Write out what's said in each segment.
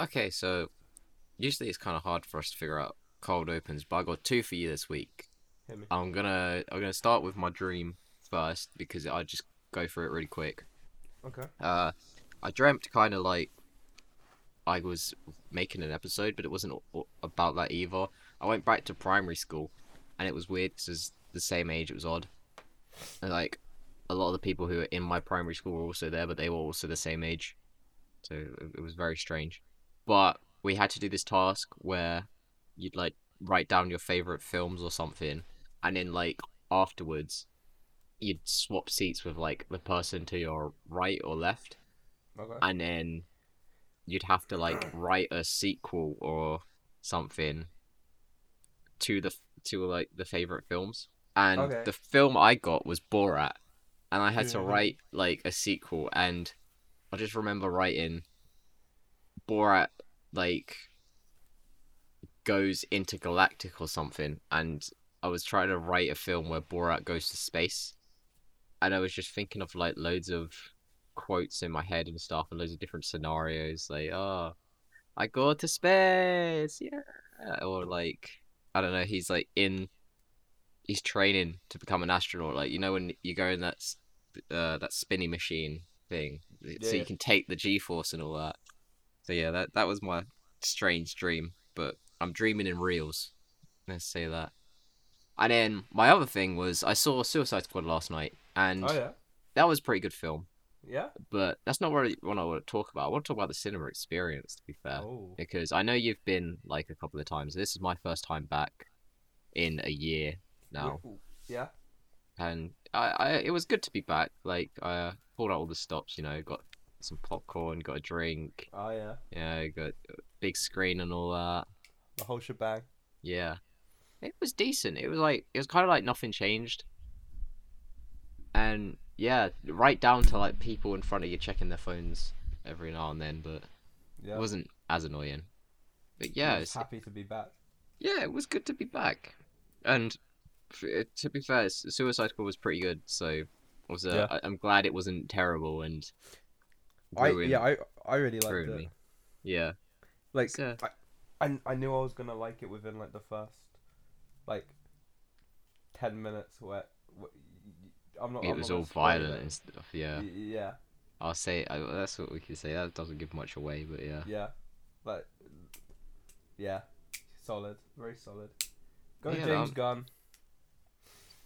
okay, so usually it's kind of hard for us to figure out cold opens, but I got two for you this week. I'm gonna I'm gonna start with my dream first because I just go through it really quick. Okay. Uh, I dreamt kind of like I was making an episode, but it wasn't about that either. I went back to primary school, and it was weird because it's the same age. It was odd. And, like a lot of the people who were in my primary school were also there, but they were also the same age. So it was very strange. But we had to do this task where you'd like write down your favorite films or something, and then like afterwards, you'd swap seats with like the person to your right or left Okay. and then you'd have to like write a sequel or something to the to like the favorite films and Okay. the film i got was borat and i had to Mhm. write like a sequel and i just remember writing borat like goes intergalactic or something and i was trying to write a film where borat goes to space and i was just thinking of like loads of quotes in my head and stuff and loads of different scenarios like oh i go to space yeah or like i don't know he's like in he's training to become an astronaut like you know when you go in that uh that spinny machine thing so you can take the g-force and all that so yeah that that was my strange dream but i'm dreaming in reels let's say that and then my other thing was i saw suicide squad last night and Oh yeah. that was a pretty good film Yeah. but that's not really what I want to talk about. I want to talk about the cinema experience, to be fair, Oh. because I know you've been like a couple of times. This is my first time back in a year now, Yeah. and I, I it was good to be back. Like I uh, pulled out all the stops, you know, got some popcorn, got a drink, Oh yeah. yeah, got a big screen and all that. The whole shebang. Yeah, it was decent. It was like it was kind of like nothing changed, and yeah, right down to like people in front of you checking their phones every now and then, but. Yeah. It wasn't as annoying. But yeah, it's, happy to be back. yeah, it was good to be back. And to be fair, Su- Suicide Squad was pretty good. So was uh, Yeah. I- I'm glad it wasn't terrible and I yeah I I really liked ruined it. me. Yeah, Like Yeah. I, I I knew I was gonna like it within like the first like ten minutes. Where, where I'm not. it I'm was not all violent it. and stuff. Yeah, Y- Yeah. I'll say I, that's what we can say. That doesn't give much away, but yeah. Yeah. Like. Yeah. Solid. Very solid. Go Yeah, James um, Gunn.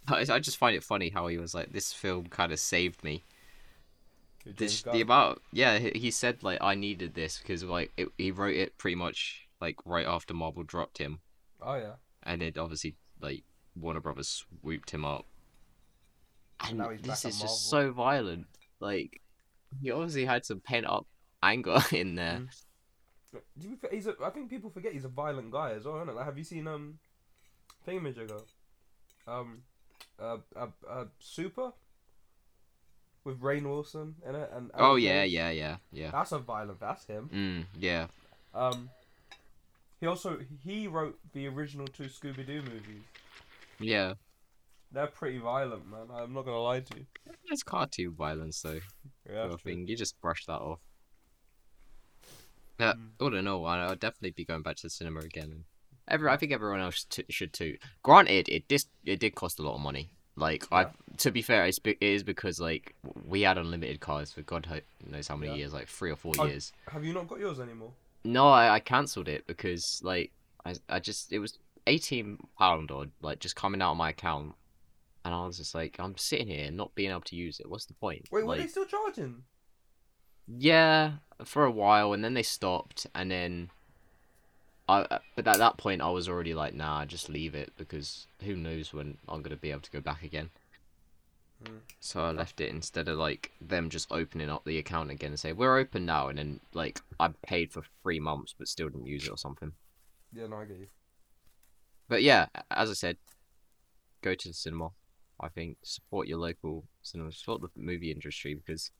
I, I just find it funny how he was like, "This film kind of saved me." This, the amount, yeah, he, he said like I needed this because like it, he wrote it pretty much like right after Marvel dropped him. Oh yeah. and it obviously like Warner Brothers swooped him up. And this is just so violent. Like he obviously had some pent up anger in there. Mm. Do you, he's a, I think people forget he's a violent guy as well, isn't it? Like, have you seen um, Thingamage ago, um, uh, uh, uh, Super, with Rainn Wilson in it and Oh yeah, Page? yeah, yeah, yeah. that's a violent. That's him. Mm, yeah. Um, he also he wrote the original two Scooby Doo movies. Yeah. They're pretty violent, man. I'm not gonna lie to you. It's cartoon violence though. Yeah, sort that's true. thing. You just brush that off. Yeah, Mm. all in all, I- I'll definitely be going back to the cinema again. Every, I think everyone else t- should too. Granted, it dis- it did cost a lot of money. Like I, to be fair, it's be- it is because like we had unlimited cars for God knows how many Yeah. years, like three or four Oh. years. Have you not got yours anymore? No, I, I cancelled it because like I, I just it was eighteen pound odd, like just coming out of my account, and I was just like, I'm sitting here not being able to use it. What's the point? Wait, were like, they still charging? yeah, for a while, and then they stopped, and then, I. But at that point, I was already like, nah, just leave it because who knows when I'm gonna be able to go back again. Hmm. So I left it instead of like them just opening up the account again and say we're open now, and then like I paid for three months but still didn't use it or something. Yeah, no, I get you. But yeah, as I said, go to the cinema. I think support your local cinema, support the movie industry because,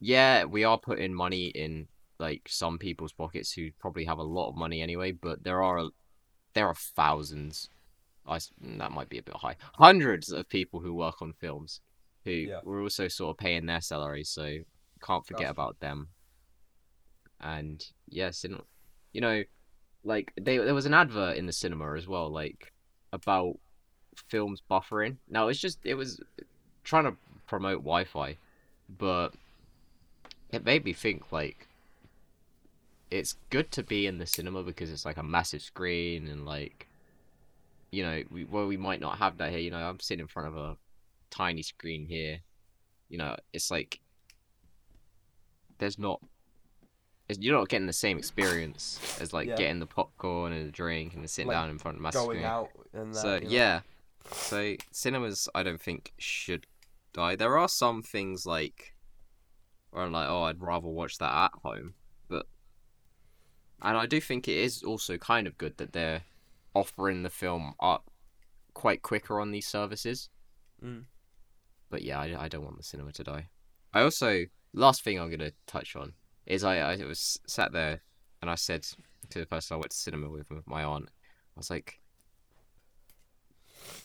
yeah, we are putting money in like some people's pockets who probably have a lot of money anyway. But there are there are thousands. I that might be a bit high. Hundreds of people who work on films who Yeah. we're also sort of paying their salaries, so can't forget about them. and yeah, cinema. You know, like they there was an advert in the cinema as well, like about films buffering. Now it's just it was trying to promote Wi-Fi, but it made me think like it's good to be in the cinema because it's like a massive screen and like you know we well we might not have that here. You know, I'm sitting in front of a tiny screen here. You know, it's like there's not it's- you're not getting the same experience as like Yeah. getting the popcorn and the drink and sitting Like, down in front of a massive Going screen. out and that. So you know. yeah, so cinemas I don't think should die. There are some things like where I'm like, oh, I'd rather watch that at home, and I do think it is also kind of good that they're offering the film up quite quicker on these services. Mm. But yeah, I, I don't want the cinema to die. I also last thing I'm gonna touch on is I I was sat there and I said to the person I went to cinema with, with my aunt, I was like,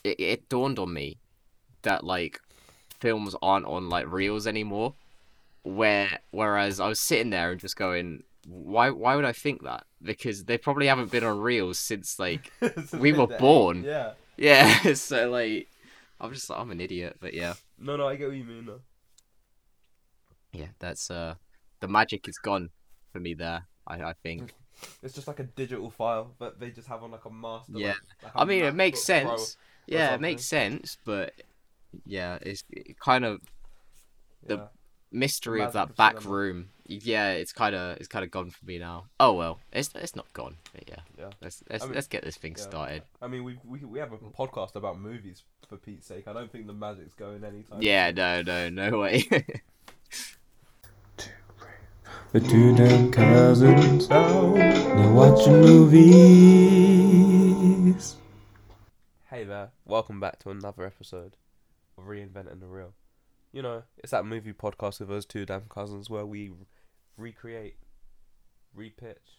it, it dawned on me that like films aren't on like reels anymore. Where whereas I was sitting there and just going, why why would I think that? Because they probably haven't been on reels since like Since we were the- born. Yeah. yeah. So like I'm just like, I'm an idiot, but yeah. No, no, I get what you mean. though. Yeah, that's uh the magic is gone for me there. I I think. It's just like a digital file, but they just have on like a master. Yeah. like- like I mean, it makes sense. Yeah, it makes sense, but yeah, it's it kind of the- Yeah. Mystery of that of back cinema. room. Yeah, it's kind of it's kind of gone for me now. Oh well, it's it's not gone, but yeah. Yeah. Let's let's I mean, let's get this thing yeah. started. I mean, we, we we have a podcast about movies for Pete's sake. I don't think the magic's going anytime. Yeah, no, no, no way. The two damn cousins out, they're watching movies. Hey there, welcome back to another episode of Reinventing the Real. You know, it's that movie podcast with us two damn cousins where we recreate, repitch,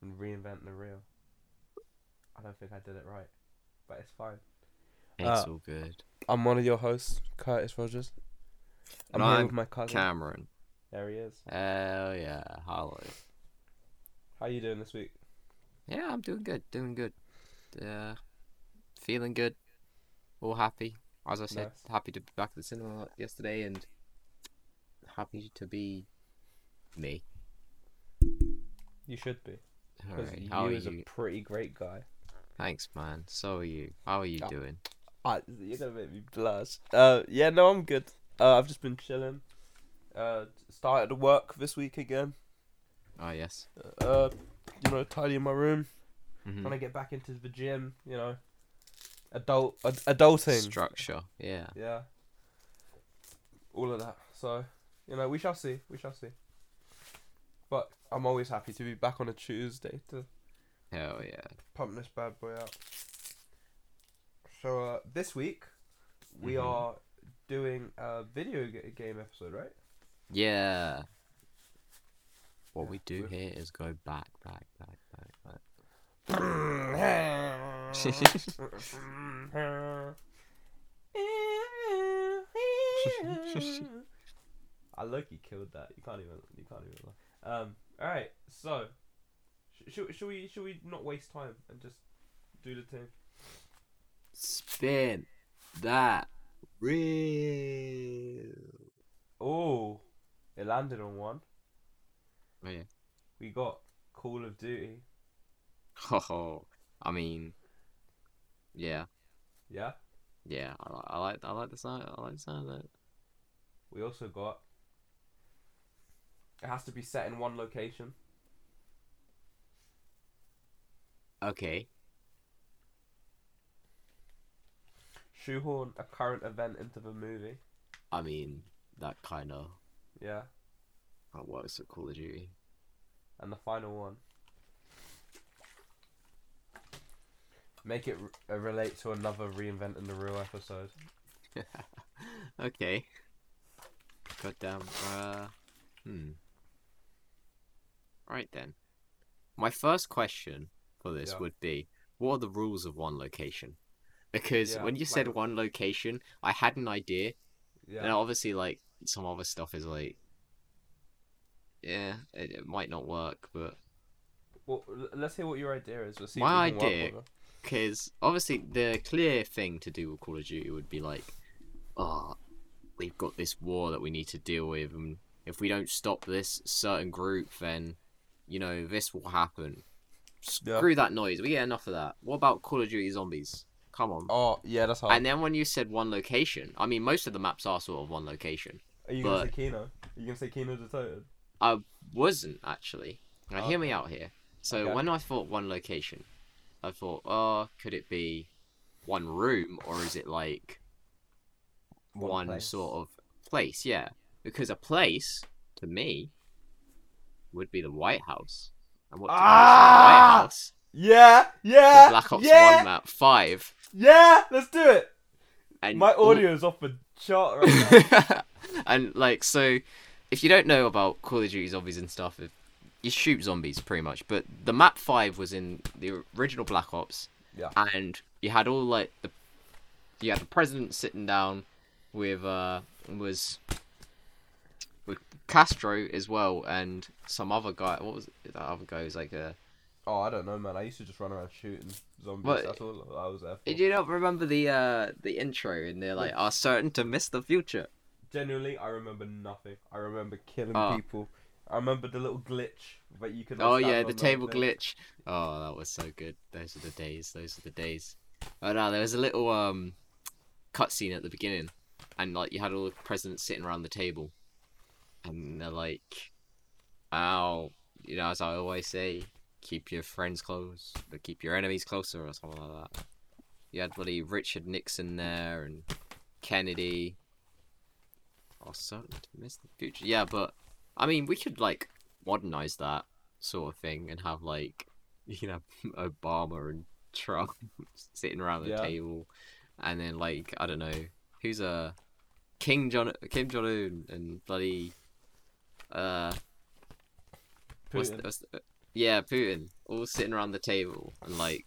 and reinvent the real. I don't think I did it right, but it's fine. it's Uh, all good. I'm one of your hosts, Curtis Rogers. I'm And here I'm with my cousin. Cameron. There he is. Hell yeah, hello. How you doing this week? Yeah, I'm doing good, doing good. Uh, feeling good. All happy. As I said, Nice. happy to be back at the cinema yesterday and happy to be me. You should be. Because how you are is you? a pretty great guy. Thanks, man. So are you. How are you Yeah. doing? Ah, you're gonna make me blush. Uh, yeah, no, I'm good. Uh, I've just been chilling. Uh, started work this week again. Oh, yes. Uh, you know, tidying my room, Mhm. trying to get back into the gym. You know, adult, ad- adulting. Structure. Yeah. yeah. All of that. So, you know, we shall see. We shall see. But I'm always happy to be back on a Tuesday to Hell yeah. pump this bad boy out. So uh, this week we Mhm. are doing a video ga- game episode, right? Yeah. What Yeah, we do we're- here is go back, back, back, back, back. I you killed that. You can't even. You can't even. Lie. Um. All right. So, sh- should should we should we not waste time and just do the thing? Spin that real. Oh, it landed on one. Oh, yeah. We got Call of Duty. Oh, I mean, yeah, Yeah. yeah. I, I like, I like the sound. I like the sound of that. We also got. It has to be set in one location. Okay. Shoehorn a current event into the movie. I mean, that kind of Yeah. that works at Call of Duty. And the final one. Make it r- relate to another reinventing the real episode. okay. Goddamn. Uh, hmm. Right then. My first question for this Yeah. would be, what are the rules of one location? Because Yeah, when you said one location, I had an idea, Yeah. and obviously, like some other stuff is like, yeah, it, it might not work, but Well, let's hear what your idea is. We'll see My if we work idea-. Because obviously the clear thing to do with Call of Duty would be like, oh, we've got this war that we need to deal with, and if we don't stop this certain group, then you know this will happen. Yeah. Screw that noise. We get enough of that. What about Call of Duty Zombies? Come on. Oh yeah, that's hard. And then when you said one location, I mean most of the maps are sort of one location. Are you gonna say Kino? Are you gonna say Kino Toad? I wasn't actually. Now hear me out here. So Okay. when I thought one location, I thought, oh, could it be one room or is it like one, place. sort of place? Yeah, because a place to me would be the White House. And what do you the Ah! White House? Yeah, The yeah, Black Ops yeah, One map five. yeah. Let's do it. And My audio is off the chart right now. and like so if you don't know about call of duty zombies and stuff if you shoot zombies pretty much but the map 5 was in the original black ops Yeah. and you had all like the you had the president sitting down with uh was with castro as well and some other guy what was it, that other guy was like a oh, I don't know, man. I used to just run around shooting zombies. What- That's all I was there for. did you not remember the uh the intro and they're like are certain to miss the future Genuinely, I remember nothing. I remember killing Oh. people. I remember the little glitch that you could. Oh yeah, the table thing. glitch. Oh, that was so good. Those are the days. Those are the days. Oh no, there was a little um cutscene at the beginning, and like you had all the presidents sitting around the table, and they're like, "Ow," you know, as I always say, keep your friends close, but keep your enemies closer, or something like that. You had bloody Richard Nixon there and Kennedy. Oh, certain to miss the future. Yeah, but I mean, we could like modernize that sort of thing and have like you know Obama and Trump sitting around the Yeah. table, and then like I don't know who's a King John Kim Jong Un and bloody uh what's the, what's the, yeah Putin all sitting around the table and like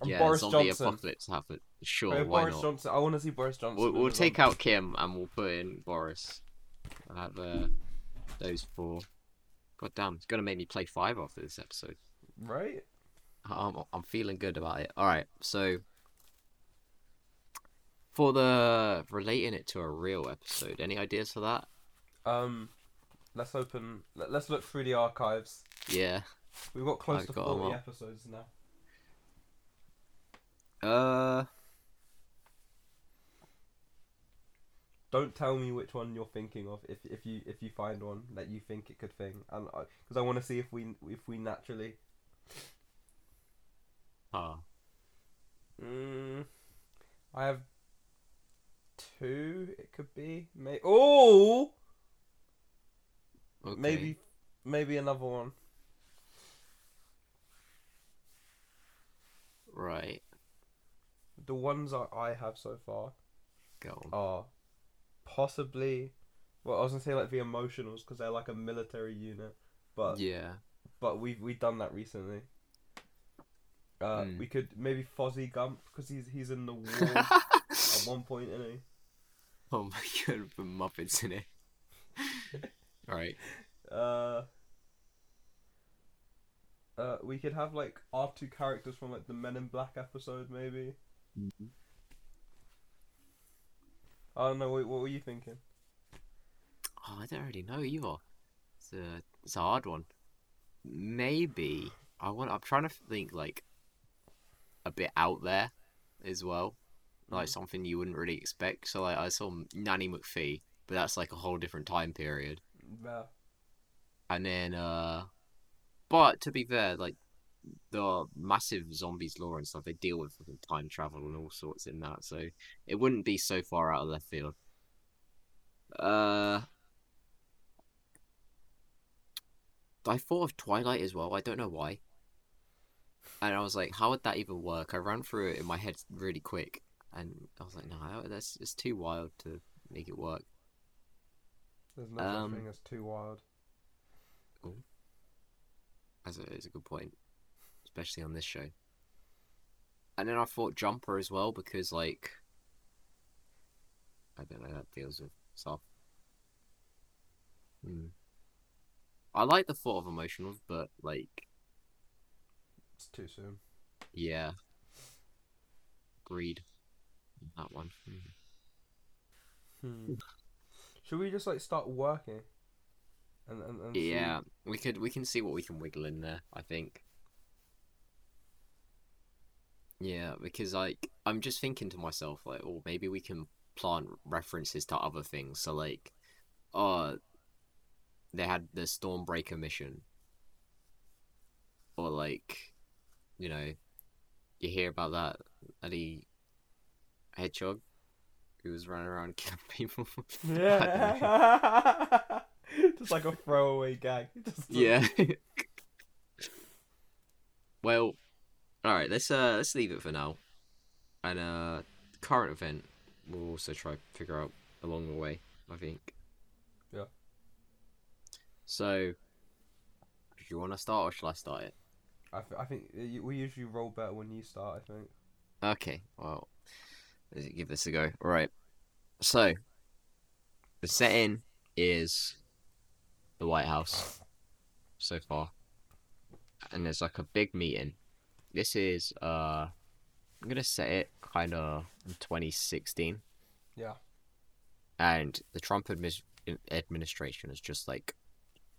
And yeah Boris zombie Johnson. apocalypse happen. Sure, Hey, why Boris not? Johnson. I want to see Boris Johnson. We'll, we'll take out Kim and we'll put in Boris. I'll have uh, those four. God damn, it's gonna make me play five after this episode. Right. I'm I'm feeling good about it. All right, so for the relating it to a real episode, any ideas for that? Um, let's open. Let, let's look through the archives. Yeah. We've got close I've to got forty episodes now. Uh. Don't tell me which one you're thinking of. If if you if you find one that you think it could thing, and because I, want to see if we if we naturally. Ah. Mm, I have two. It could be. May- oh, Okay. maybe maybe another one. Right. The ones I, I have so far Go on. are possibly. Well, I was gonna say like the emotionals because they're like a military unit, but yeah. but we've we've done that recently. Uh, Hmm. we could maybe Fozzie Gump because he's he's in the war at one point, isn't he? oh my god, the Muppets in it. All right. Uh, uh, we could have like our two characters from like the Men in Black episode, maybe. I don't know. What, what were you thinking? Oh, I don't really know either. It's a it's a hard one. Maybe I want. I'm trying to think like a bit out there as well, like something you wouldn't really expect. So like I saw Nanny McPhee, but that's like a whole different time period. Yeah. And then, uh, but to be fair, like the massive zombies lore and stuff, they deal with time travel and all sorts in that, so it wouldn't be so far out of left field. Uh, I thought of Twilight as well. I don't know why. And I was like, how would that even work? I ran through it in my head really quick, and I was like, no, that's it's too wild to make it work. There's no Um, such thing as too wild. That's a, it's a good point, especially on this show. And then I thought Jumper as well because, like, I don't know, that deals with stuff. Hmm. I like the thought of emotionals, but like, It's too soon. yeah, agreed. That one. Hmm. Should we just like start working? And and, and see- Yeah, we could we can see what we can wiggle in there. I think. Yeah, because like I'm just thinking to myself like, oh, maybe we can plant references to other things. So like, oh, they had the Stormbreaker mission, or like, you know, you hear about that Eddie Hedgehog who was running around killing people. Yeah. just like a throwaway gag. Just Yeah. well, all right. Let's uh let's leave it for now. And uh, current event we'll also try figure out along the way. I think. Yeah. So, do you want to start or shall I start it? I, th- I think we usually roll better when you start. I think. Okay. Well, let's give this a go. All right. So, the setting is the White House so far, and there's like a big meeting. This is uh, I'm gonna set it kind of in 2016. Yeah. And the Trump admis- administration is just like,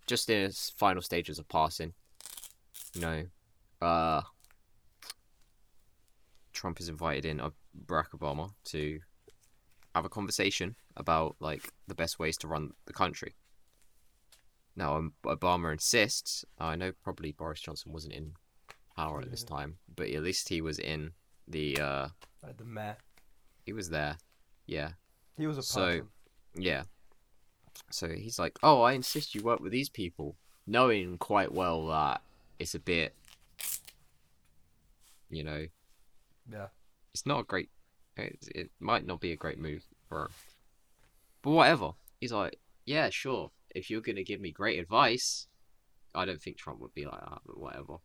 just in its final stages of passing. You know, uh, Trump has invited in uh, Barack Obama to have a conversation about like the best ways to run the country. Now, um, Obama insists. I know probably Boris Johnson wasn't in power at this time, but at least he was in the. uh Like the mayor. He was there. Yeah, He was a So- yeah. So he's like, "Oh, I insist you work with these people," knowing quite well that it's a bit, you know, Yeah. it's not a great it, it might not be a great move for him. but whatever he's like yeah sure if you're gonna give me great advice i don't think trump would be like that but whatever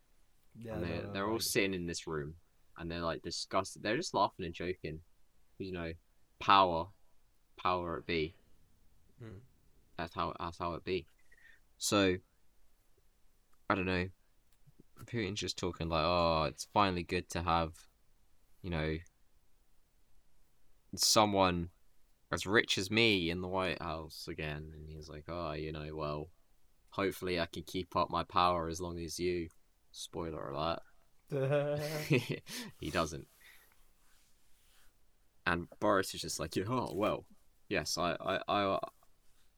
Yeah. and they're, no, they're no, all I- sitting in this room and they're like disgusted. They're just laughing and joking. You know power power it be Mm. that's how that's how it be. So i don't know. Putin's just talking like oh it's finally good to have you know someone as rich as me in the white house again. And he's like oh you know well hopefully i can keep up my power as long as you spoiler alert he doesn't. And Boris is just like, oh well, yes, I, I, I,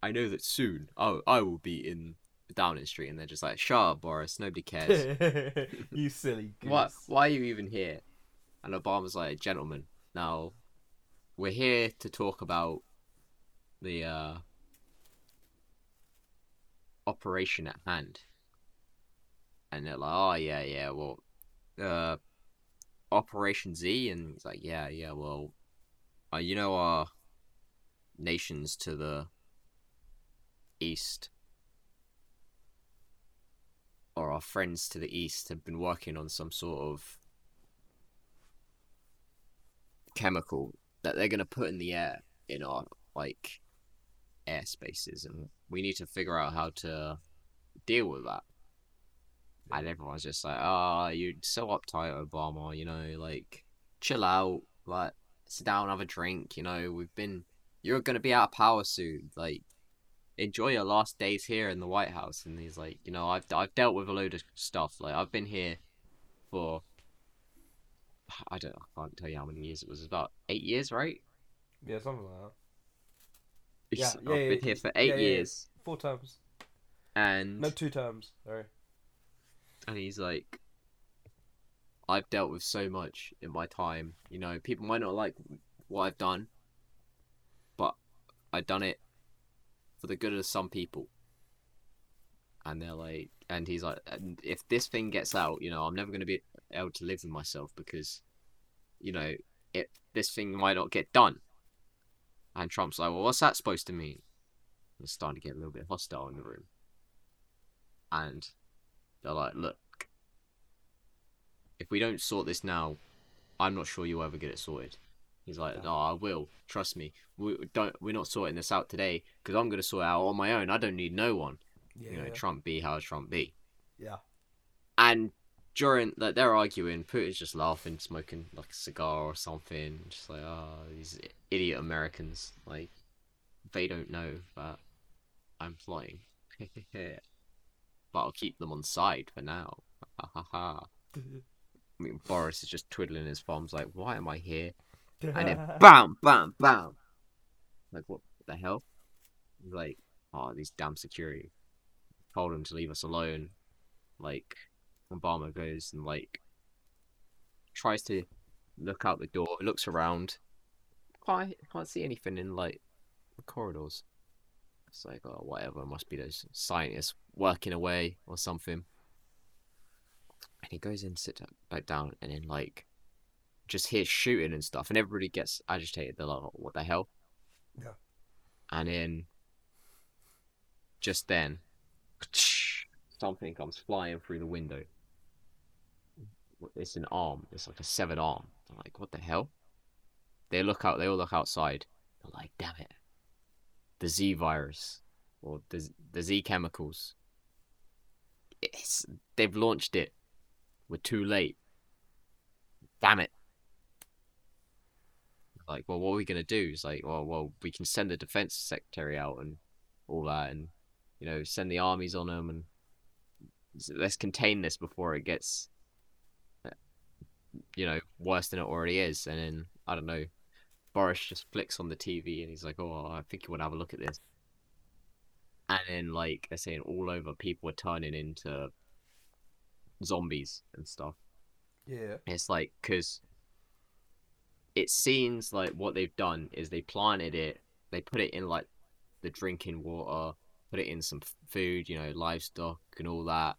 I know that soon. I, I will be in Downing Street, and they're just like, shut up, Boris. Nobody cares. you silly goose. What? Why are you even here? And Obama's like, gentlemen, now we're here to talk about the uh, operation at hand. And they're like, oh yeah, yeah, well, uh, Operation Z, and he's like, yeah, yeah, well, uh, you know our nations to the east, or our friends to the east, have been working on some sort of chemical that they're gonna put in the air in our like air spaces, and we need to figure out how to deal with that. And everyone's just like, "Ah, you're so uptight, Obama. You know, like, chill out. Like, sit down, have a drink. You know, we've been. You're gonna be out of power soon. Like, enjoy your last days here in the White House." And he's like, "You know, I've I've dealt with a load of stuff. Like, I've been here for. I don't. I can't tell you how many years it was. About eight years, right? Yeah, something like that. It's- Yeah, I've yeah, been yeah, here for eight yeah, yeah, yeah. years, Four times. and No, two times. Sorry. And he's like i've dealt with so much in my time you know people might not like what i've done but i've done it for the good of some people. And they're like and he's like and if this thing gets out you know i'm never going to be able to live with myself because you know it this thing might not get done. And trump's like well what's that supposed to mean? It's starting to get a little bit hostile in the room. And they're like, look, if we don't sort this now, I'm not sure you'll ever get it sorted. He's like, no, oh, I will. Trust me. We don't. We're not sorting this out today because I'm gonna sort it out on my own. I don't need no one. Yeah. You know, Trump be how Trump be. Yeah. And during like they're arguing, Putin's just laughing, smoking like a cigar or something, just like, oh, these idiot Americans, like they don't know that I'm flying. but I'll keep them on side for now. Ha ha ha. I mean, Boris is just twiddling his thumbs, like, why am I here? And then bam, bam, bam. Like, what the hell? Like, oh, these damn security told him to leave us alone. Like, Obama goes and, like, tries to look out the door, looks around. Can't, can't see anything in, like, the corridors. It's like, oh, whatever, must be those scientists working away or something. And he goes in, sits back down, and then, like, just hears shooting and stuff, and everybody gets agitated. They're like, "Oh, what the hell? Yeah. And then, just then, something comes flying through the window. It's an arm. It's like a severed arm. I'm like, what the hell? They look out. They all look outside. They're like, damn it. The Z virus, or the the Z chemicals. It's they've launched it. We're too late. Damn it like, well, what are we gonna do? It's like, well, well, we can send the defense secretary out and all that, and you know, send the armies on them, and let's contain this before it gets, uh, you know, worse than it already is. And then I don't know, Boris just flicks on the TV and he's like, oh, I think you want to have a look at this. And then, like they're saying, all over, people are turning into zombies and stuff. Yeah. It's like because it seems like what they've done is they planted it, they put it in like the drinking water, put it in some food, you know, livestock and all that,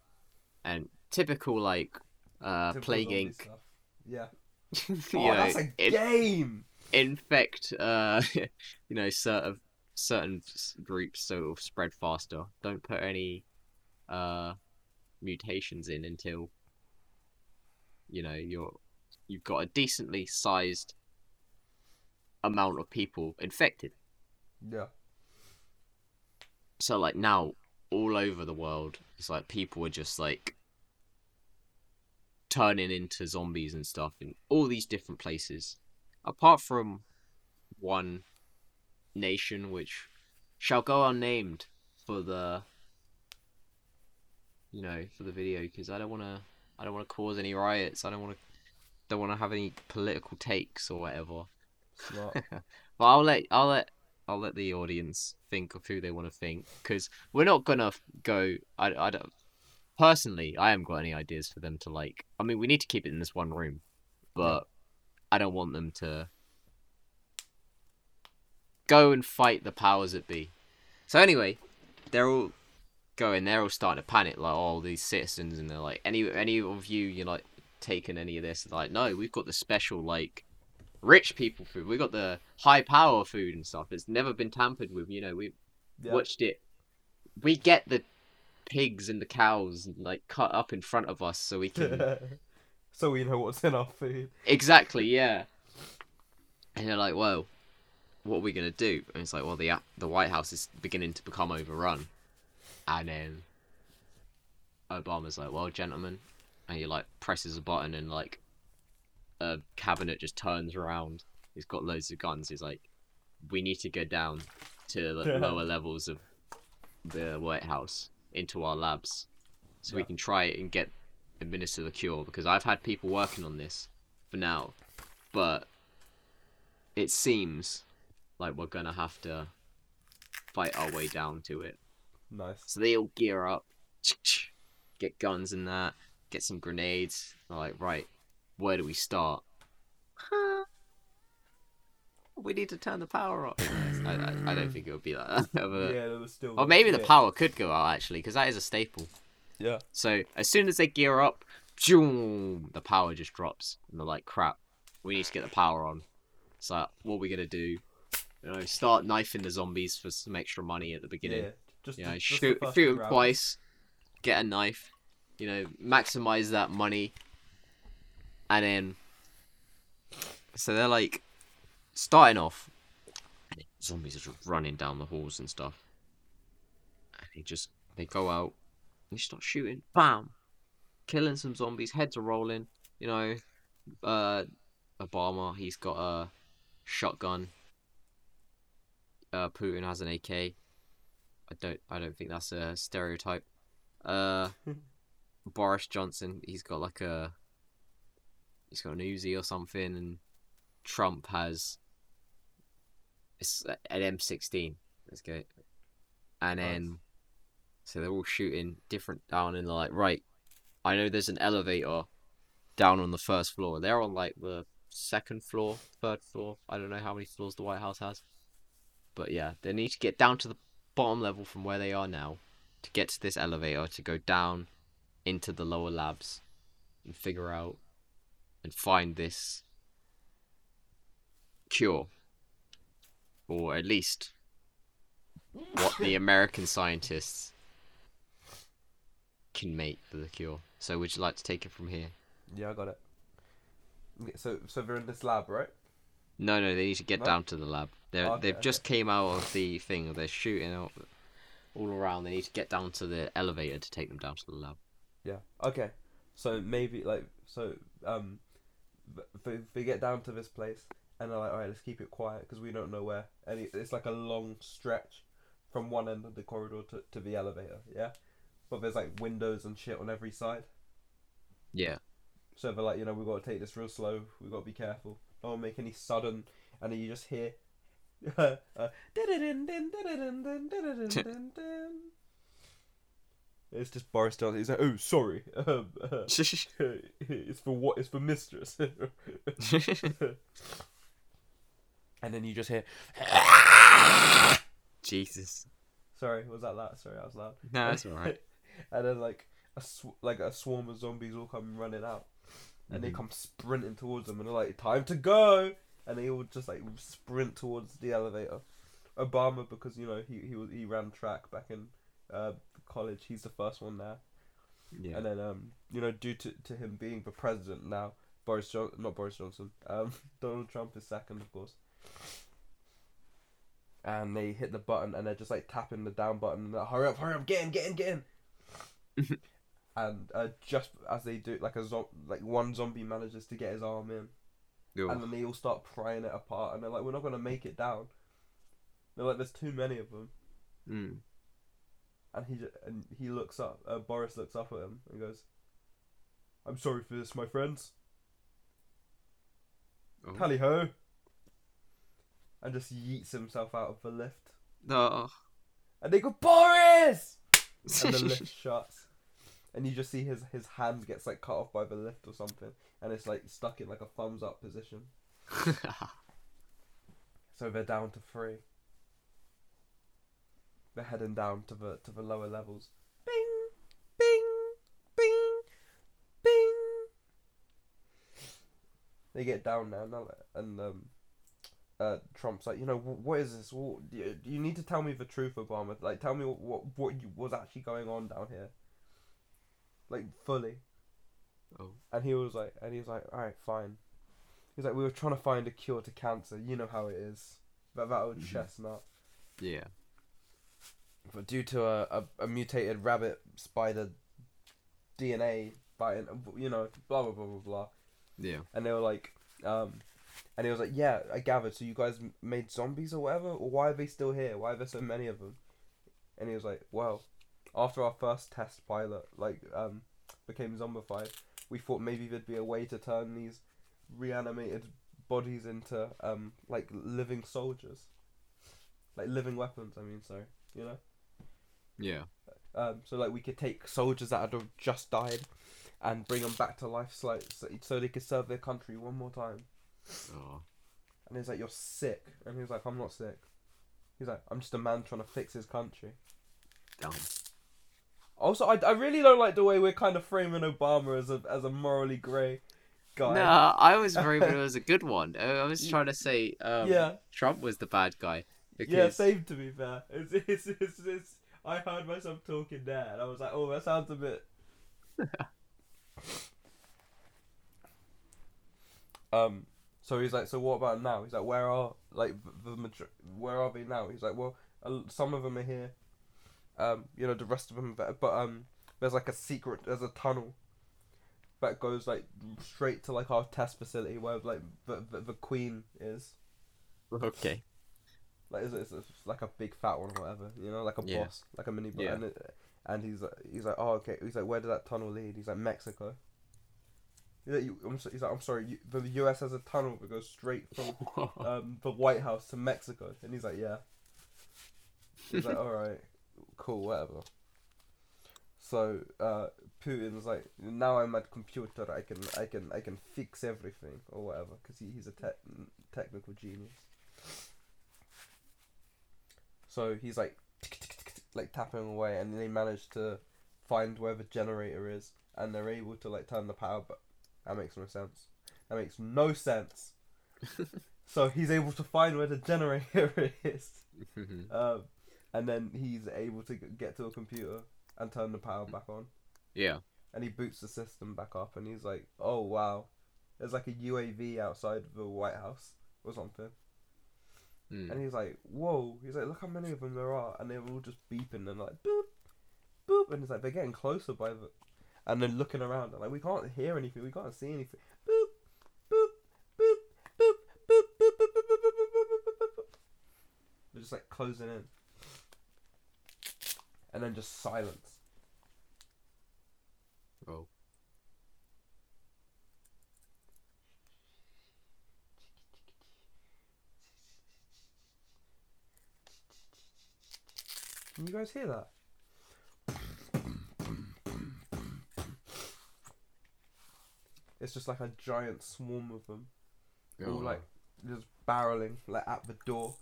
and typical like uh Typical plague Inc. stuff. Yeah. Oh, know, that's a in- game. Infect uh you know certain certain groups so it'll spread faster. Don't put any uh mutations in until you know you're you've got a decently sized amount of people infected. Yeah. So like now all over the world it's like people are just like turning into zombies and stuff in all these different places. Apart from one nation which shall go unnamed for the you know for the video because I don't want to I don't want to cause any riots. I don't want to don't want to have any political takes or whatever. But I'll let I'll let I'll let the audience think of who they want to think because we're not gonna go. I I don't personally. I haven't got any ideas for them to like. I mean, we need to keep it in this one room, but I don't want them to go and fight the powers that be. So anyway, they're all going. They're all starting to panic, like all these citizens, and they're like, any any of you, you like taking any of this? Like, no, we've got the special like rich people food. We've got the high power food and stuff. It's never been tampered with. You know, we Yeah. watched it. We get the pigs and the cows like cut up in front of us so we can so we know what's in our food. exactly yeah. And they're like, well, what are we gonna do?" And it's like, "Well, the the White House is beginning to become overrun," and then Obama's like, "Well, gentlemen," and he like presses a button and like a cabinet just turns around. He's got loads of guns. He's like, "We need to go down to the lower levels of the White House into our labs, so we can try and get administer the cure." Because I've had people working on this for now, but it seems like we're gonna have to fight our way down to it. Nice. So they all gear up, get guns and that, get some grenades. They're like, right, where do we start? we need to turn the power off. I, I, I don't think it would be like that. but- yeah, still. Or maybe the power could go out actually, because that is a staple. Yeah. So as soon as they gear up, zoom, the power just drops, and they're like, "Crap, we need to get the power on." So what are we gonna do? You know, start knifing the zombies for some extra money at the beginning. Yeah. Just, You know, just shoot shoot them twice, get a knife. You know, maximize that money, and then so they're like starting off. Zombies are just running down the halls and stuff. And he just They go out and they start shooting. Bam! Killing some zombies. Heads are rolling. You know, uh, Obama, he's got a shotgun. Uh, Putin has an AK. I don't. I don't think that's a stereotype. Uh, Boris Johnson, he's got like a. He's got an Uzi or something, and Trump has. It's an M16. Let's go. And then, so they're all shooting different down, and they're like, right, I know there's an elevator down on the first floor. They're on like the second floor, third floor. I don't know how many floors the White House has. But yeah, they need to get down to the bottom level from where they are now to get to this elevator to go down into the lower labs and figure out and find this cure. Or at least what the American scientists can make the cure. So would you like to take it from here? Yeah, I got it. Okay, So, so they're in this lab, right? No, no, they need to get No? down to the lab. They're, Okay, they've just came out of the thing. They're shooting out all around. They need to get down to the elevator to take them down to the lab. Yeah. Okay. So maybe like so um, th- they they get down to this place and they're like, all right, let's keep it quiet because we don't know where. And it's like a long stretch from one end of the corridor to to the elevator. Yeah. But there's like windows and shit on every side. Yeah. So they're like, you know, we've got to take this real slow. We've got to be careful. Don't make any sudden. And then you just hear. uh, it's just Boris Johnson. He's like, oh, sorry. Um, uh, it's for what? It's for mistress. and then you just hear. Jesus. Sorry, was that loud? Sorry, I was loud. No, that's alright. And then like a sw- like a swarm of zombies all come running out, and they Mhm. come sprinting towards them, and they're like, "Time to go!" And they all just like sprint towards the elevator. Obama, because you know he he was he ran track back in uh, college. He's the first one there, Yeah. and then um you know due to to him being the president now, Boris John not Boris Johnson, um Donald Trump is second, of course. And they hit the button, and they're just like tapping the down button. Like, hurry up, hurry up, get in, get in, get in. and uh, just as they do, like a zo- like one zombie manages to get his arm in, and then they all start prying it apart, and they're like, "We're not gonna make it down." They're like, "There's too many of them," Mm. and he ju- and he looks up. Uh, Boris looks up at him and goes, "I'm sorry for this, my friends. Oh. Tally ho!" And just yeets himself out of the lift, No. and they go, "Boris!" and the lift shuts. And you just see his his hand gets like cut off by the lift or something, and it's like stuck in like a thumbs up position. So they're down to three. They're heading down to the to the lower levels. Bing, bing, bing, bing. They get down now, now and um, uh, Trump's like, you know, what is this? What, you, you need to tell me the truth, Obama. Like, tell me what what, what you, was actually going on down here. Like fully. Oh. And he was like, and he was like, all right, fine. He's like, we were trying to find a cure to cancer. You know how it is. That that old Mhm. chestnut. yeah. But due to a, a, a mutated rabbit spider DNA biting, you know, blah blah blah blah blah. Yeah. And they were like, um, and he was like, yeah, I gathered. So you guys made zombies or whatever, or why are they still here? Why are there so many of them? And he was like, well, after our first test pilot, like, um, became zombified, we thought maybe there'd be a way to turn these reanimated bodies into um like living soldiers, like living weapons. I mean, sorry, you know. Yeah. Um, so like we could take soldiers that had just died, and bring them back to life, so, so, so they could serve their country one more time. Oh. And he's like, "You're sick," and he was like, "I'm not sick." He's like, "I'm just a man trying to fix his country." Damn. Also, I, I really don't like the way we're kind of framing Obama as a as a morally grey guy. No, I was worried it was a good one. I was trying to say um, yeah, Trump was the bad guy. Because... yeah, same to be fair. It's, it's, it's, it's, I heard myself talking there, and I was like, "Oh, that sounds a bit." um. So he's like, "So what about now?" He's like, "Where are like the, Where are they now?" He's like, "Well, uh, some of them are here, Um, you know the rest of them, but but, um, there's like a secret. There's a tunnel that goes like straight to like our test facility where like the the, the queen is. Okay. Like it's, it's, it's like a big fat one or whatever, you know, like a Yeah. boss, like a mini boss. Yeah. And, it, and he's like, he's like, oh okay. He's like, where did that tunnel lead? He's like Mexico. He's like, you, I'm, so- he's like, I'm sorry. You, the U.S. has a tunnel that goes straight from um, the White House to Mexico, and he's like, yeah. He's like, all right, cool, whatever. So uh, Putin's like, now I'm at computer. I can, I can, I can fix everything or whatever, because he, he's a tech technical genius. So he's like, like tapping away, and they manage to find where the generator is, and they're able to like turn the power. But that makes no sense. That makes no sense. so he's able to find where the generator is, um, and then he's able to get to a computer and turn the power back on. yeah. And he boots the system back up, and he's like, "Oh wow, there's like a UAV outside the White House or something." Mm. And he's like, "Whoa!" He's like, "Look how many of them there are," and they're all just beeping and like boop, boop, and it's like they're getting closer by the, and then looking around and like we can't hear anything, we can't see anything. Boop, boop, boop, boop, boop, boop, boop, boop, boop, boop, boop, boop, boop, boop, boop, boop. They're just like closing in, and then just silence. Oh. Can you guys hear that? It's just like a giant swarm of them. all like just barreling like at the door.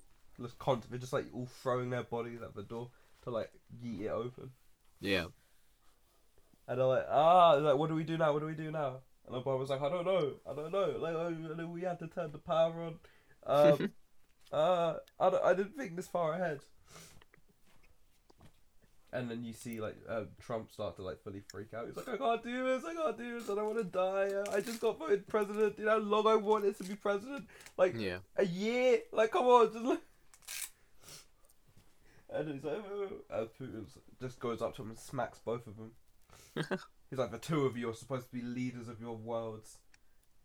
Just constant, they're just like all throwing their bodies at the door to like yeet it open. Yeah. And they're like, ah, like, what do we do now? What do we do now? And the boy was like, I don't know, I don't know. Like, we had to turn the power on. Um, uh, I, don't, I didn't think this far ahead. And then you see like uh, Trump start to like fully freak out. He's like, I can't do this. I can't do this. I don't want to die. I just got voted president. You know how long I wanted to be president? Like Yeah. a year. Like, come on, just look. And he's like, oh, and Putin just goes up to him and smacks both of them. he's like, the two of you are supposed to be leaders of your worlds.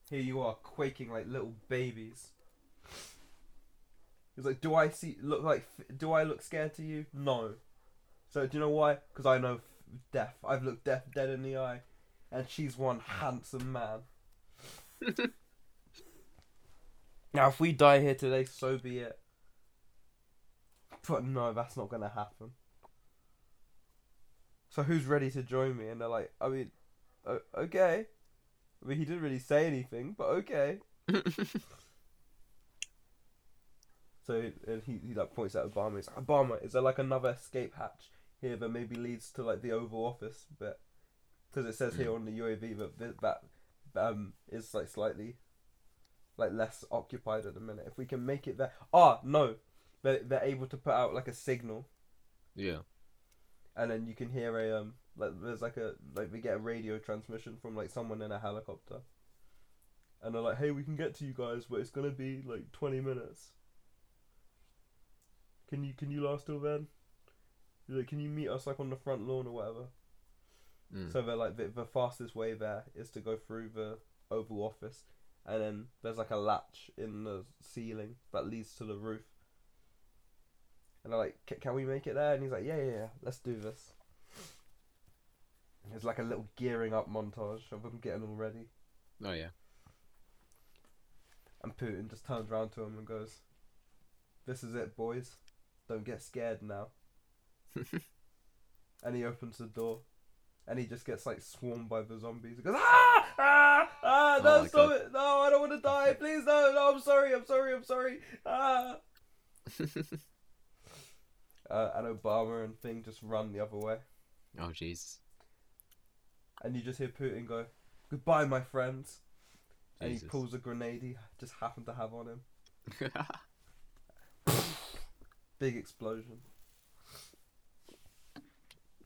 Here you are, quaking like little babies. He's like, do I see look like? Do I look scared to you? No. So do you know why? Because I know death. I've looked death dead in the eye, and she's one handsome man. Now, if we die here today, so be it. But no, that's not gonna happen. So who's ready to join me? And they're like, I mean, okay. I mean, he didn't really say anything, but okay. So and he, he like points at Obama. He's like, Obama, is there like another escape hatch here that maybe leads to like the Oval Office But Because it says here on the UAV that th- that um is like slightly like less occupied at the minute. If we can make it there, ah no, they're they're able to put out like a signal, Yeah. and then you can hear a um like there's like a like we get a radio transmission from like someone in a helicopter, and they're like, hey, we can get to you guys, but it's gonna be like twenty minutes. Can you can you last till then? Like, can you meet us like on the front lawn or whatever? Mm. So they're like the, the fastest way there is to go through the Oval Office, and then there's like a latch in the ceiling that leads to the roof. And they're like, "Ca- "Can we make it there?" And he's like, "Yeah, yeah, yeah. Let's do this." It's like a little gearing up montage of them getting all ready, oh yeah. and Putin just turns around to him and goes, "This is it, boys. Don't get scared now." and he opens the door, and he just gets like swarmed by the zombies. He goes, "Ah, ah, ah! Oh No, my stop God. it! No, I don't want to die. Please, no, no. I'm sorry. I'm sorry. I'm sorry. Ah!" Uh, and Obama and thing just run the other way, oh jeez. and you just hear Putin go, "Goodbye, my friends." And he pulls a grenade he just happened to have on him. Big explosion.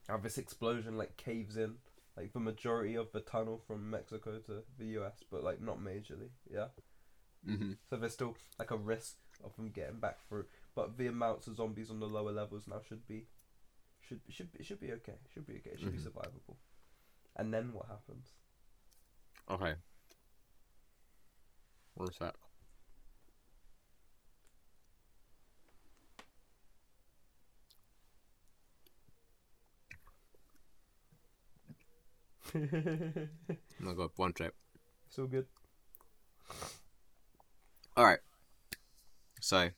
And this explosion like caves in like the majority of the tunnel from Mexico to the US, but like not majorly, yeah. hmm So there's still like a risk of them getting back through, but the amounts of zombies on the lower levels now should be Should should it should be okay. Should be okay. It should Mhm. be survivable. And then what happens? Okay. What's that? Oh my god, one trip. so good. All right. So,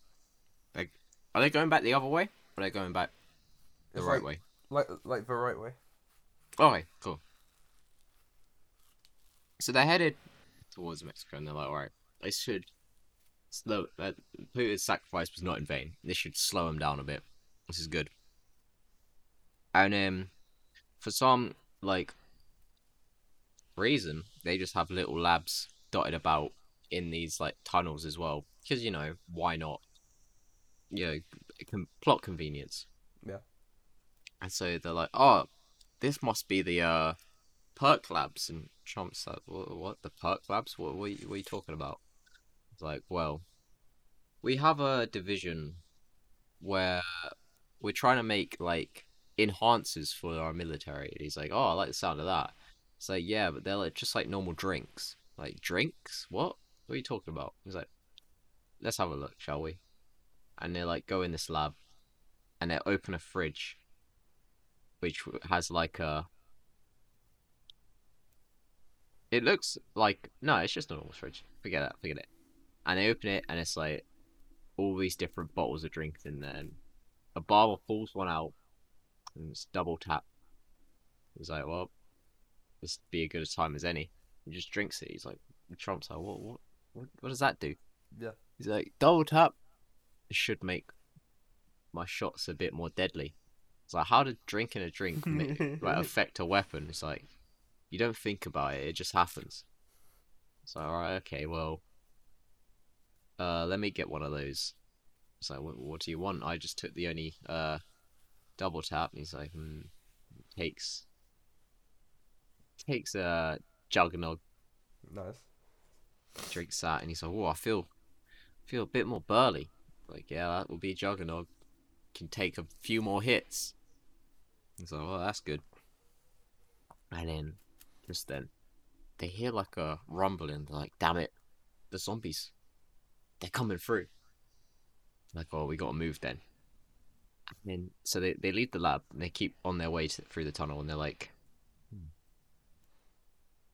are they going back the other way? Or are they going back the It's right like- way? Like like the right way. Okay, cool. So they're headed towards Mexico, and they're like, all right, they should slow. That Putin's sacrifice was not in vain. This should slow him down a bit. This is good. And um, for some like reason, they just have little labs dotted about in these like tunnels as well, because you know why not? You know, con- plot convenience. Yeah. And so they're like, oh, this must be the uh perk labs. And Trump's like what, what? The perk labs? What, what, are you, what are you talking about? It's like well we have a division where we're trying to make like enhancers for our military. And he's like oh I like the sound of that. It's like yeah but they're like just like normal drinks. Like drinks? What? What are you talking about? He's like let's have a look shall we and they like go in this lab and they open a fridge which has like a it looks like no, it's just a normal fridge. Forget that, forget it. And they open it, and it's like all these different bottles of drinks in there. And a barber pulls one out, and it's double tap. He's like, "Well, this be a good a time as any." He just drinks it. He's like, Trump's like, "What? What? What, what does that do?" Yeah. He's like, "Double tap. It should make my shots a bit more deadly." It's like, how did drinking a drink make, like affect a weapon? It's like you don't think about it; it just happens. So, alright, okay, well, uh, let me get one of those. It's like, what, what do you want? I just took the only uh double tap. And he's like, hmm, takes takes a juggernog, Nice. drinks that, and he's like, oh, I feel feel a bit more burly. Like, yeah, that will be Juggernaut. Can take a few more hits. He's like, well, that's good. And then, just then, they hear like a rumbling. They're like, damn it, the zombies. They're coming through. Like, oh, we gotta move then. And then, so they, they leave the lab and they keep on their way to, through the tunnel and they're like, hmm.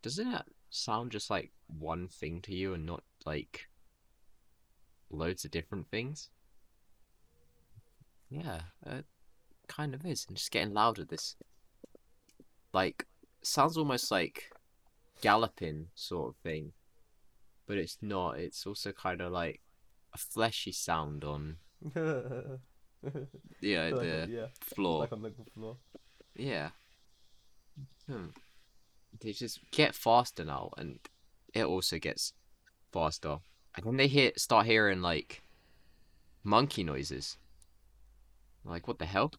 doesn't that sound just like one thing to you and not like loads of different things? Yeah, it kind of is. And just getting louder, this like sounds almost like galloping sort of thing, but it's not. It's also kind of like a fleshy sound on yeah Like, the yeah. floor. Like on the floor. Yeah. Hmm. They just get faster now, and it also gets faster. And then they hear start hearing like monkey noises. Like what the hell?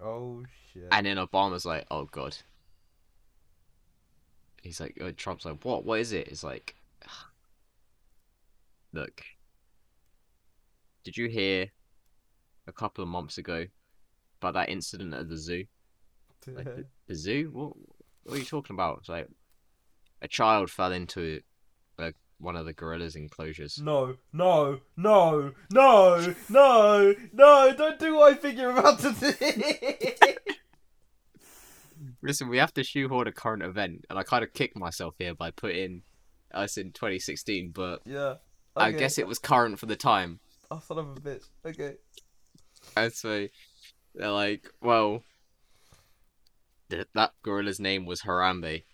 Oh shit. And then Obama's like, "Oh God." He's like, uh, Trump's like, "What? What is it?" It's like, look. Did you hear a couple of months ago about that incident at the zoo? Like the, the zoo? What? What are you talking about? It's like a child fell into uh, one of the gorillas' enclosures. No, no, no, no, no, no, don't do what I think you're about to do. Listen, we have to shoehorn a current event, and I kind of kicked myself here by putting us in 2016, but yeah. I guess it was current for the time. Oh, son of a bitch. Okay. And so they're like, well, th- that gorilla's name was Harambe.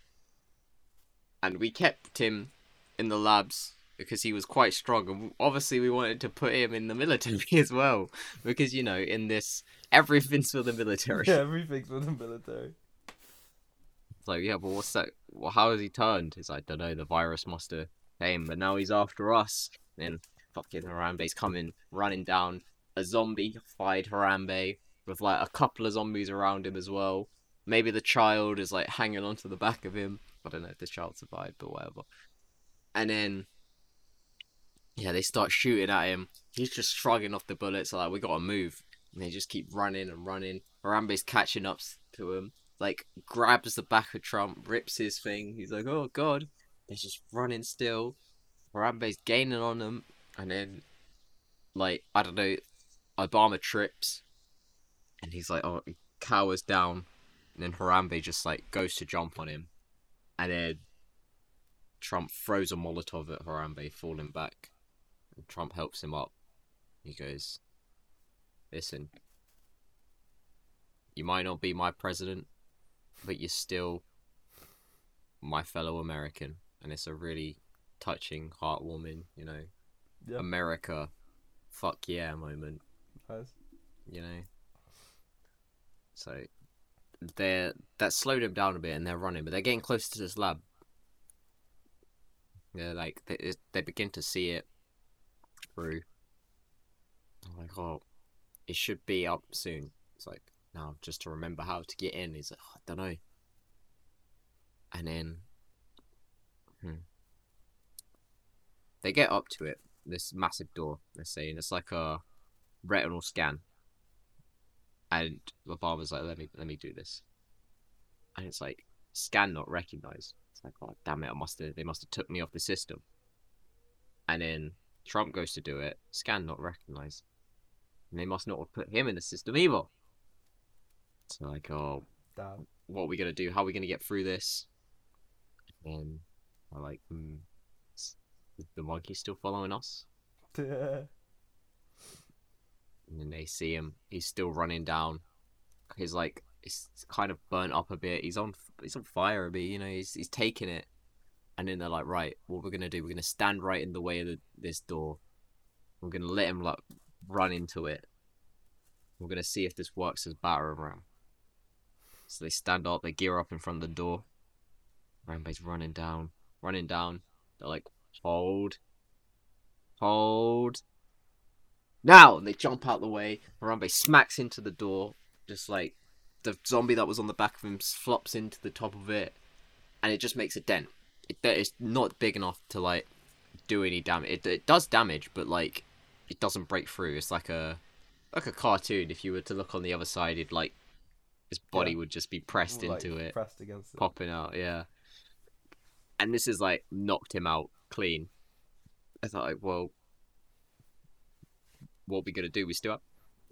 And we kept him in the labs because he was quite strong. And obviously, we wanted to put him in the military as well. Because, you know, in this, everything's for the military. Yeah, everything's for the military. It's like, yeah, but what's that? Well, how has he turned? It's like, I don't know, the virus must have came, but now he's after us. then fucking Harambe's coming, running down a zombie-fied Harambe with like a couple of zombies around him as well. Maybe the child is like hanging onto the back of him. I don't know if the child survived, but whatever. And then, yeah, they start shooting at him. He's just shrugging off the bullets, like, we gotta move. And they just keep running and running. Harambe's catching up to him, like grabs the back of Trump, rips his thing. He's like, "Oh God!" They're just running still. Harambe's gaining on them, and then, like I don't know, Obama trips, and he's like, "Oh," he cowers down, and then Harambe just like goes to jump on him, and then Trump throws a Molotov at Harambe, falling back. And Trump helps him up. He goes, Listen, you might not be my president, but you're still my fellow American. And it's a really touching, heartwarming, you know, Yeah. America, fuck yeah moment, Nice. you know? So they're that slowed him down a bit and they're running, but they're getting closer to this lab. They're like they they begin to see it through. I'm like, oh, it should be up soon. It's like now just to remember how to get in. He's like, oh, I don't know. And then, hmm. they get up to it. This massive door. They're saying it's like a retinal scan. And the barber's like, let me let me do this. And it's like scan not recognized. It's like, oh damn it, I must have they must have took me off the system. And then Trump goes to do it, scan not recognized. And they must not have put him in the system either. So like, oh, Damn. what are we gonna do? How are we gonna get through this? And I like, hmm, is the monkey still following us? And then they see him. He's still running down. He's like, he's kind of burnt up a bit. He's on, he's on fire a bit. You know, he's he's taking it. And then they're like, right, what we're gonna do? We're gonna stand right in the way of the, this door. We're gonna let him like run into it. We're gonna see if this works as battering ram. So they stand up. They gear up in front of the door. Rambe's running down, running down. They're like, hold, hold. Now and they jump out the way. Harambe smacks into the door, just like the zombie that was on the back of him flops into the top of it, and it just makes a dent. It, it's not big enough to like do any damage. It, it does damage, but like it doesn't break through. It's like a like a cartoon. If you were to look on the other side, it like his body Yeah. would just be pressed Like, into it Pressed against it. popping out, yeah. And this is like knocked him out clean. I thought, like, well, what are we gonna do? We still,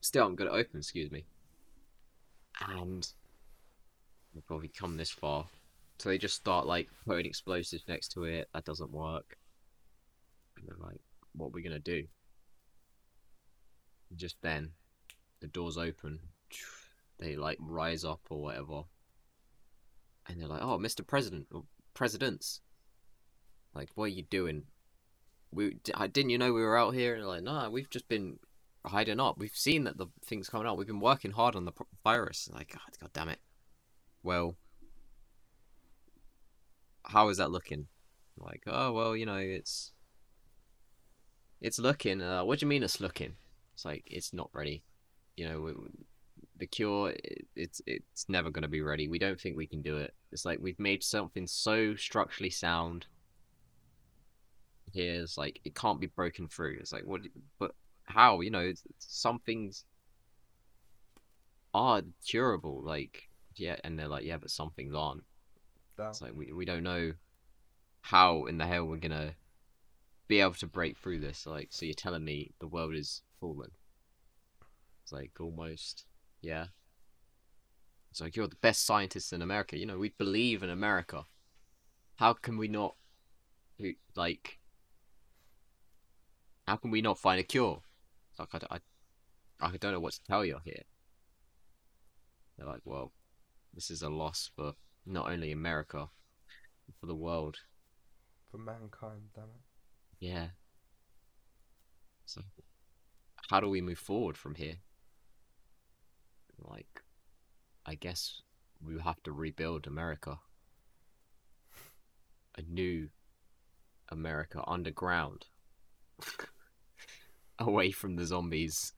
still haven't got it open. Excuse me. And we've probably come this far, so they just start like putting explosives next to it. That doesn't work. And they're like, what are we gonna do? Just then, the doors open. They like rise up or whatever and they're like, "Oh, Mr. President, or presidents, like, what are you doing? We didn't you know we were out here?" And they're like, "Nah, we've just been hiding up. We've seen that the thing's coming out. We've been working hard on the virus." Like, God, God damn it. Well, how is that looking? Like, oh well, you know, it's it's looking. Uh, what do you mean it's looking? It's like it's not ready. You know, the cure it, it's it's never going to be ready we don't think we can do it it's like we've made something so structurally sound here it's like it can't be broken through it's like what but how you know it's, some things are curable like yeah and they're like yeah but some things aren't Damn. it's like we, we don't know how in the hell we're gonna be able to break through this like so you're telling me the world is fallen it's like almost yeah. It's like you're the best scientist in America. You know, we believe in America. How can we not, like, how can we not find a cure? Like I, I, I don't know what to tell you here. They're like, well, this is a loss for not only America, for the world. For mankind, damn it. Yeah. So, how do we move forward from here? Like, I guess we have to rebuild America. A new America underground. Away from the zombies.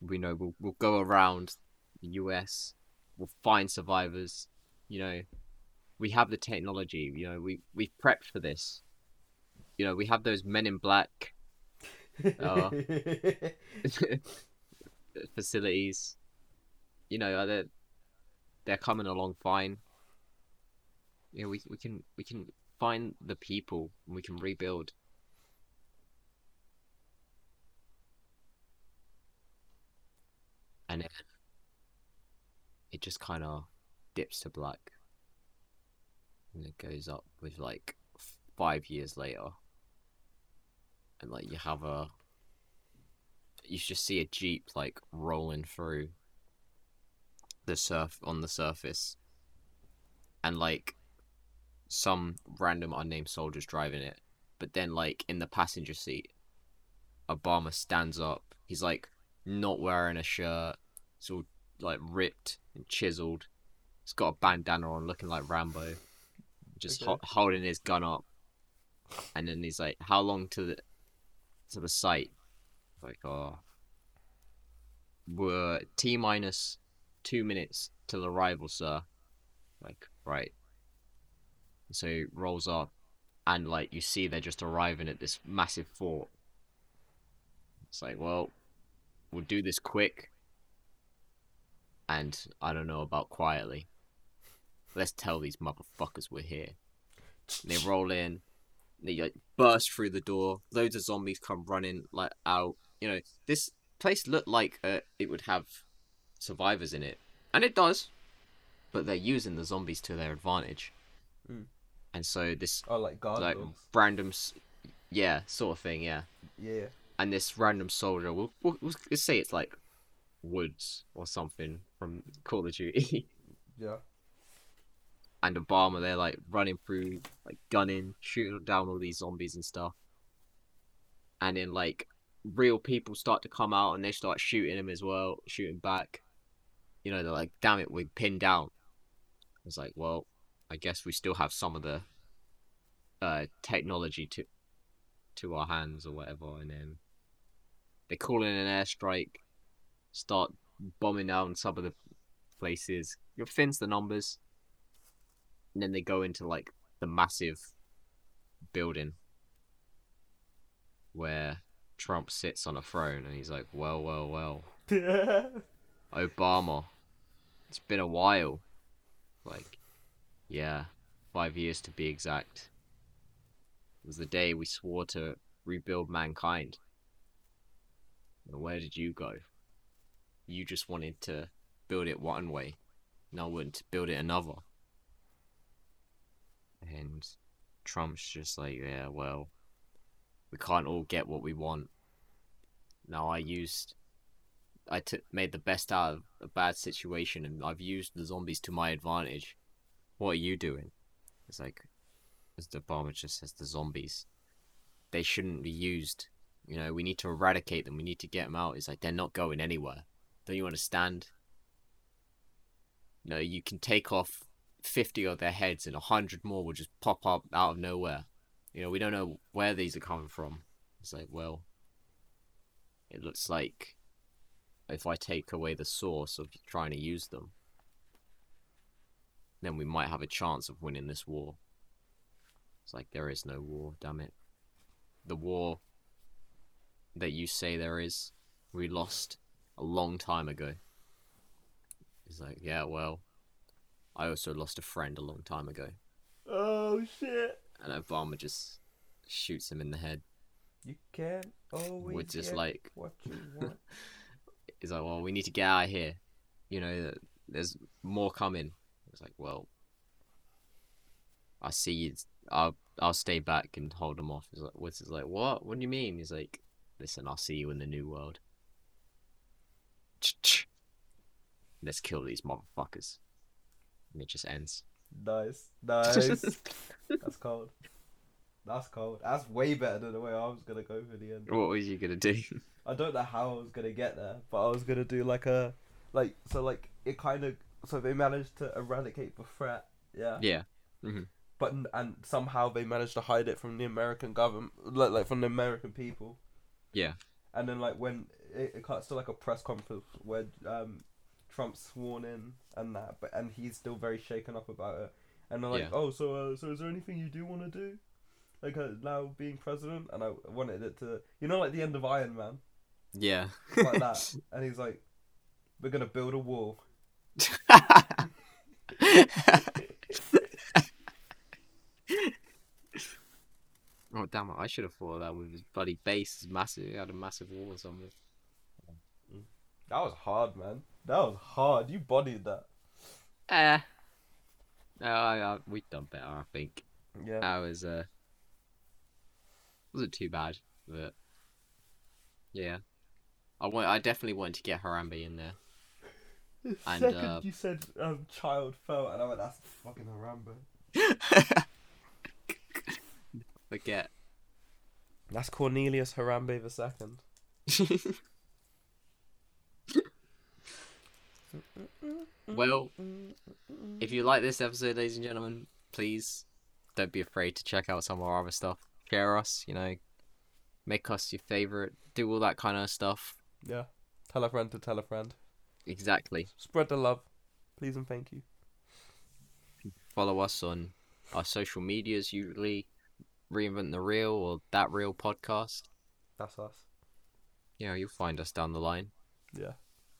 We know we'll, we'll go around the US. We'll find survivors. You know, we have the technology. You know, we, we've prepped for this you know, we have those men in black Oh. facilities. you know they're they're coming along fine. You know, we we can we can find the people and we can rebuild. And it just kind of dips to black. And it goes up with like five years later. And like you have a. You just see a jeep like rolling through the surf on the surface. And like some random unnamed soldiers driving it. But then like in the passenger seat, Obama stands up. He's like not wearing a shirt. It's all like ripped and chiseled. He's got a bandana on, looking like Rambo, just Okay. ho- holding his gun up. And then he's like, "How long to the to the site?" Like, oh, we're t minus two minutes till arrival, sir. Like, right. So he rolls up, and like you see, they're just arriving at this massive fort. It's like, well, we'll do this quick. And I don't know about quietly. Let's tell these motherfuckers we're here. They roll in. They like burst through the door. Loads of zombies come running like out. You know, this place looked like uh, it would have survivors in it, and it does. But they're using the zombies to their advantage. Mm. And so this Oh, like guard like random, yeah, sort of thing, yeah. Yeah. And this random soldier, we'll, we'll, we'll say it's like Woods or something from Call of Duty. Yeah. and Obama, they're like running through, like gunning, shooting down all these zombies and stuff. And then like real people start to come out and they start shooting him as well, shooting back. You know, they're like, "Damn it, we're pinned down." It's like, well, I guess we still have some of the uh, technology to to our hands or whatever, and then they call in an airstrike, start bombing down some of the places. It thins the numbers, and then they go into like the massive building where Trump sits on a throne, and he's like, "Well, well, well, Obama, it's been a while." Like, yeah, five years to be exact. It was the day we swore to rebuild mankind. And where did you go? You just wanted to build it one way. Now wanted to build it another. And Trump's just like, yeah, well, we can't all get what we want. Now I used, I took made the best out of a bad situation, and I've used the zombies to my advantage. What are you doing? It's like, as the Obama just says, the zombies. They shouldn't be used. You know, we need to eradicate them. We need to get them out. It's like they're not going anywhere. Don't you understand? No, you can take off 50 of their heads and 100 more will just pop up out of nowhere. You know, we don't know where these are coming from. It's like, well, it looks like if I take away the source of trying to use them, then we might have a chance of winning this war. It's like, there is no war, damn it. The war that you say there is, we lost a long time ago. He's like, yeah, well, I also lost a friend a long time ago. Oh shit! And Obama just shoots him in the head. You can't always We're just like, what you want. he's like, well, we need to get out of here. You know, there's more coming. It's like, well, I see you. I'll I'll stay back and hold them off. He's like, what's he's like, what? What do you mean? He's like, listen, I'll see you in the new world. Let's kill these motherfuckers. And it just ends. nice, nice. That's cold. That's cold. That's way better than the way I was gonna go for the end. what was you gonna do? I don't know how I was gonna get there, but I was gonna do like a, like so like it kind of so they managed to eradicate the threat, yeah. yeah. Mm-hmm. But and somehow they managed to hide it from the American government, like like from the American people. Yeah. And then like when it, it cuts to like a press conference where um, Trump's sworn in and that, but and he's still very shaken up about it. And they're like, Yeah. oh, so uh, so is there anything you do want to do, like uh, now being president? And I wanted it to, you know, like the end of Iron Man Yeah. like that. And he's like, "We're gonna build a wall, oh damn it! I should have thought of that with his bloody base. His massive, he had a massive wall or something. That was hard, man. That was hard. You bodied that. Eh. No, I, I, we've done better. I think Yeah. that was uh wasn't too bad, but yeah, I want. I definitely wanted to get Harambe in there. The And, second uh, you said um, child fell, and I went, that's fucking Harambe. Forget. That's Cornelius Harambe the second. well, if you like this episode, ladies and gentlemen, please don't be afraid to check out some of our other stuff. Share us, you know, make us your favorite, do all that kind of stuff. Yeah. Tell a friend to tell a friend. Exactly. Spread the love. Please and thank you. Follow us on our social medias, usually Reinvent the Real or That Real Podcast. That's us. Yeah, you'll find us down the line. Yeah.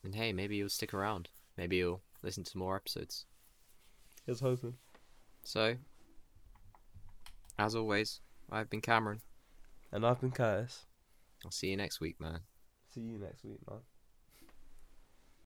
And hey, maybe you'll stick around. Maybe you'll listen to more episodes. Here's hoping. So, as always, I've been Cameron. And I've been Curtis. I'll see you next week, man. See you next week, man.